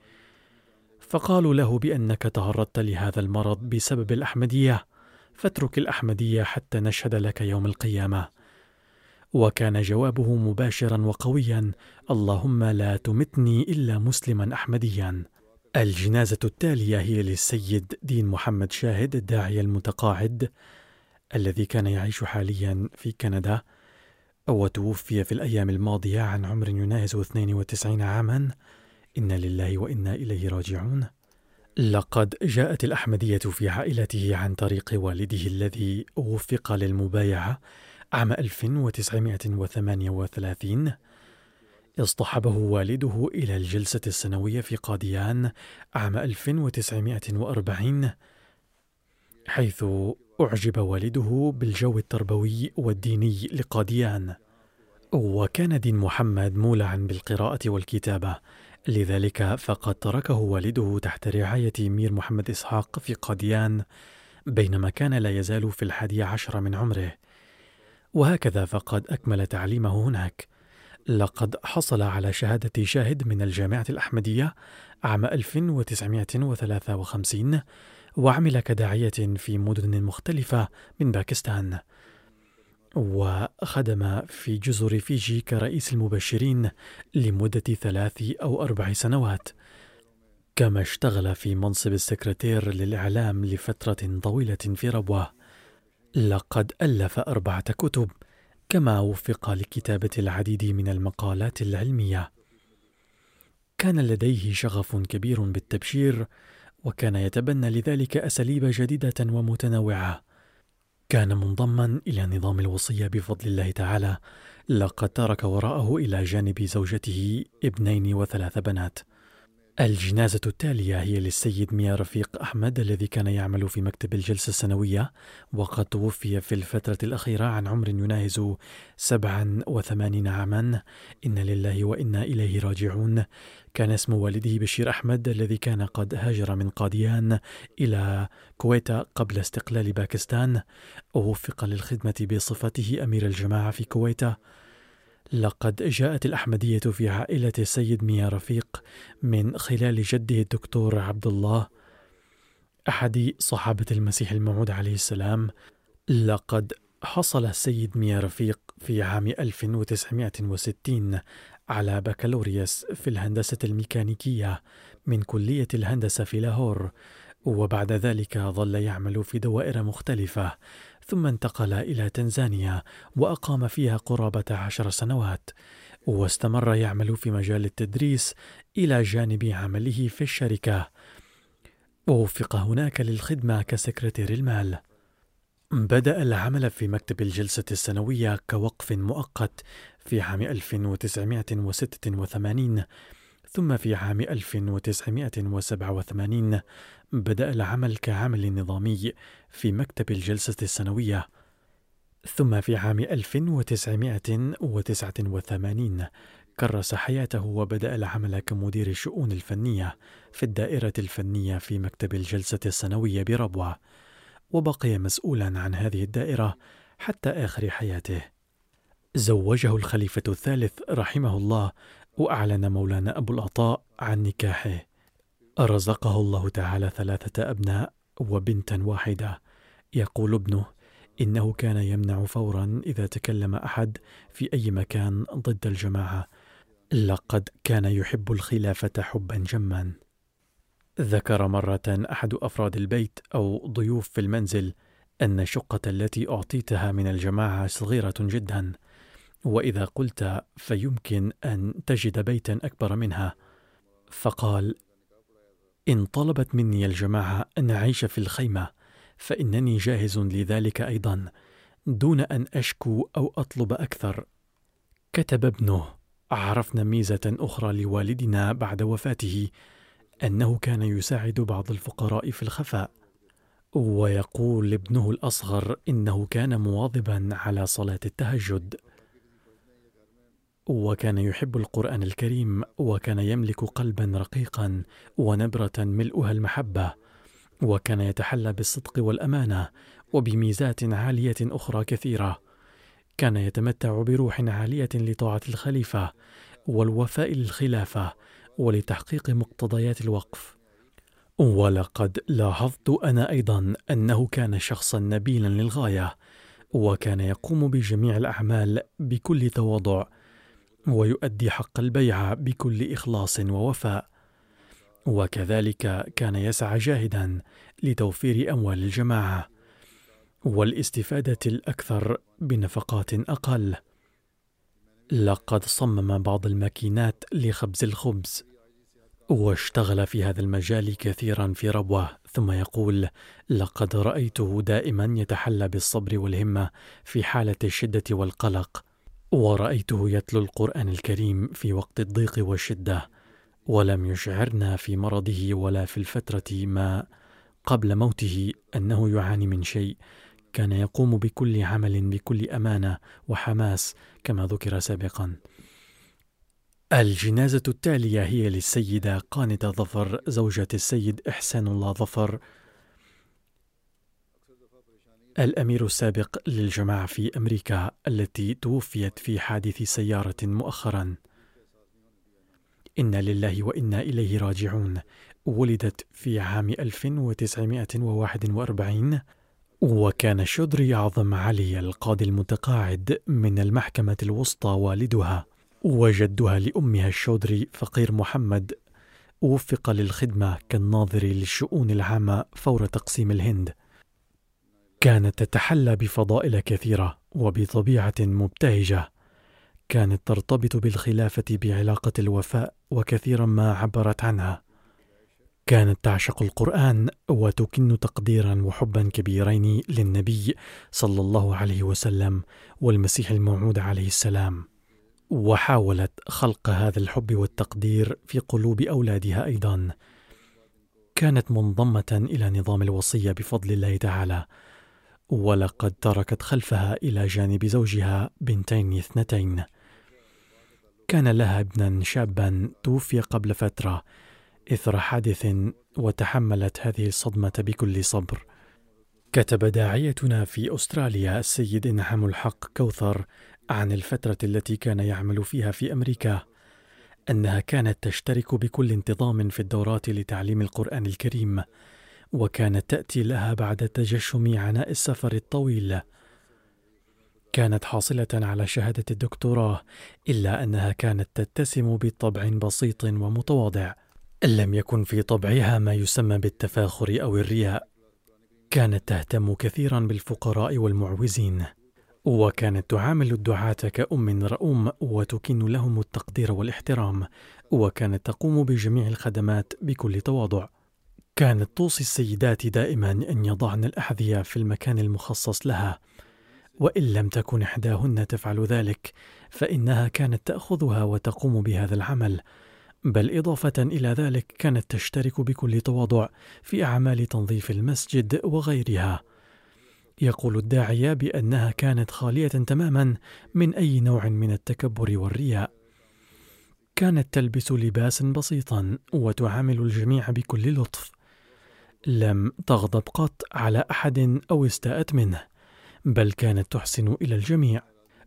فقالوا له بأنك تعرضت لهذا المرض بسبب الأحمدية فاترك الأحمدية حتى نشهد لك يوم القيامة. وكان جوابه مباشرا وقويا اللهم لا تمتني إلا مسلما احمديا. الجنازة التالية هي للسيد دين محمد شاهد الداعيه المتقاعد الذي كان يعيش حاليا في كندا. وتوفي في الأيام الماضية عن عمر يناهز 92 عاما. إنا لله وإنا إليه راجعون. لقد جاءت الأحمدية في عائلته عن طريق والده الذي وفق للمبايعة عام 1938 اصطحبه والده إلى الجلسة السنوية في قاديان عام 1940 حيث أعجب والده بالجو التربوي والديني لقاديان. وكان دين محمد مولعا بالقراءة والكتابة لذلك فقد تركه والده تحت رعاية مير محمد إسحاق في قاديان بينما كان لا يزال في الحادي عشر من عمره. وهكذا فقد أكمل تعليمه هناك. لقد حصل على شهادة شاهد من الجامعة الأحمدية عام 1953 وعمل كداعية في مدن مختلفة من باكستان. وخدم في جزر فيجي كرئيس المبشرين لمدة ثلاث أو أربع سنوات. كما اشتغل في منصب السكرتير للإعلام لفترة طويلة في ربوة. لقد ألف أربعة كتب كما وفق لكتابة العديد من المقالات العلمية. كان لديه شغف كبير بالتبشير وكان يتبنى لذلك أساليب جديدة ومتنوعة. كان منضما إلى نظام الوصية بفضل الله تعالى لقد ترك وراءه إلى جانب زوجته ابنين وثلاث بنات. الجنازة التالية هي للسيد ميا رفيق أحمد الذي كان يعمل في مكتب الجلسة السنوية وقد توفي في الفترة الأخيرة عن عمر يناهز سبعا وثمانين عاما. إن لله وإنا إليه راجعون. كان اسم والده بشير أحمد الذي كان قد هاجر من قاديان إلى كويتا قبل استقلال باكستان. ووفق للخدمة بصفته أمير الجماعة في كويتا. لقد جاءت الأحمدية في عائلة السيد ميا رفيق من خلال جده الدكتور عبد الله أحد صحابة المسيح الموعود عليه السلام. لقد حصل السيد ميا رفيق في عام 1960 على بكالوريوس في الهندسة الميكانيكية من كلية الهندسة في لاهور وبعد ذلك ظل يعمل في دوائر مختلفة ثم انتقل إلى تنزانيا وأقام فيها قرابة عشر سنوات واستمر يعمل في مجال التدريس إلى جانب عمله في الشركة. ووفق هناك للخدمة كسكرتير المال. بدأ العمل في مكتب الجلسة السنوية كوقف مؤقت في عام 1986 ثم في عام 1987 بدأ العمل كعامل نظامي في مكتب الجلسة السنوية. ثم في عام 1989 كرس حياته وبدأ العمل كمدير الشؤون الفنية في الدائرة الفنية في مكتب الجلسة السنوية بربوة وبقي مسؤولا عن هذه الدائرة حتى آخر حياته. زوجه الخليفة الثالث رحمه الله وأعلن مولانا أبو العطاء عن نكاحه. رزقه الله تعالى ثلاثة أبناء وبنتا واحدة. يقول ابنه إنه كان يمنع فورا إذا تكلم أحد في أي مكان ضد الجماعة. لقد كان يحب الخلافة حبا جما. ذكر مرة أحد أفراد البيت أو ضيوف في المنزل أن الشقة التي أعطيتها من الجماعة صغيرة جدا. وإذا قلت فيمكن أن تجد بيتا أكبر منها فقال إن طلبت مني الجماعة أن أعيش في الخيمة فإنني جاهز لذلك أيضا دون أن أشكو أو أطلب أكثر. كتب ابنه عرفنا ميزة أخرى لوالدنا بعد وفاته أنه كان يساعد بعض الفقراء في الخفاء ويقول ابنه الأصغر إنه كان مواظبا على صلاة التهجد. وكان يحب القرآن الكريم وكان يملك قلبا رقيقا ونبرة ملؤها المحبة وكان يتحلى بالصدق والأمانة وبميزات عالية أخرى كثيرة. كان يتمتع بروح عالية لطاعة الخليفة والوفاء للخلافة ولتحقيق مقتضيات الوقف. ولقد لاحظت أنا أيضا أنه كان شخصا نبيلا للغاية وكان يقوم بجميع الأعمال بكل تواضع ويؤدي حق البيعة بكل إخلاص ووفاء. وكذلك كان يسعى جاهدا لتوفير أموال الجماعة والاستفادة الأكثر بنفقات أقل. لقد صمم بعض الماكينات لخبز الخبز واشتغل في هذا المجال كثيرا في ربوة ثم يقول لقد رأيته دائما يتحلى بالصبر والهمة في حالة الشدة والقلق ورأيته يتلو القرآن الكريم في وقت الضيق والشدة ولم يشعرنا في مرضه ولا في الفترة ما قبل موته أنه يعاني من شيء. كان يقوم بكل عمل بكل أمانة وحماس كما ذكر سابقا. الجنازة التالية هي للسيدة قانتة ظفر زوجة السيد إحسان الله ظفر الأمير السابق للجماعة في أمريكا التي توفيت في حادث سيارة مؤخرا. إنا لله وإنا إليه راجعون. ولدت في عام 1941 وكان الشدري عظم علي القاضي المتقاعد من المحكمة الوسطى والدها وجدها لأمها الشودري فقير محمد. وفق للخدمة كالناظر للشؤون العامة فور تقسيم الهند. كانت تتحلى بفضائل كثيرة وبطبيعة مبتهجة. كانت ترتبط بالخلافة بعلاقة الوفاء وكثيرا ما عبرت عنها. كانت تعشق القرآن وتكن تقديرا وحبا كبيرين للنبي صلى الله عليه وسلم والمسيح الموعود عليه السلام. وحاولت خلق هذا الحب والتقدير في قلوب أولادها أيضا. كانت منضمة إلى نظام الوصية بفضل الله تعالى. ولقد تركت خلفها إلى جانب زوجها بنتين اثنتين. كان لها ابنا شابا توفي قبل فترة إثر حادث وتحملت هذه الصدمة بكل صبر. كتب داعيتنا في أستراليا السيد إنعام الحق كوثر عن الفترة التي كان يعمل فيها في أمريكا أنها كانت تشترك بكل انتظام في الدورات لتعليم القرآن الكريم. وكانت تأتي لها بعد تجشم عناء السفر الطويل. كانت حاصلة على شهادة الدكتوراه إلا أنها كانت تتسم بطبع بسيط ومتواضع. لم يكن في طبعها ما يسمى بالتفاخر أو الرياء. كانت تهتم كثيرا بالفقراء والمعوزين. وكانت تعامل الدعاة كأم رؤوم وتكن لهم التقدير والإحترام. وكانت تقوم بجميع الخدمات بكل تواضع. كانت توصي السيدات دائما أن يضعن الأحذية في المكان المخصص لها وإن لم تكن إحداهن تفعل ذلك فإنها كانت تأخذها وتقوم بهذا العمل. بل إضافة إلى ذلك كانت تشترك بكل تواضع في أعمال تنظيف المسجد وغيرها. يقول الداعية بأنها كانت خالية تماما من أي نوع من التكبر والرياء. كانت تلبس لباسا بسيطا وتعامل الجميع بكل لطف. لم تغضب قط على أحد أو استاءت منه بل كانت تحسن إلى الجميع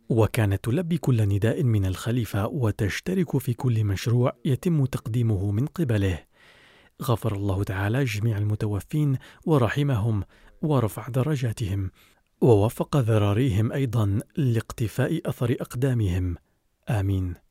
وكانت تلبي كل نداء من الخليفة وتشترك في كل مشروع يتم تقديمه من قبله. غفر الله تعالى جميع المتوفين ورحمهم ورفع درجاتهم ووفق ذراريهم أيضا لاقتفاء أثر أقدامهم. آمين.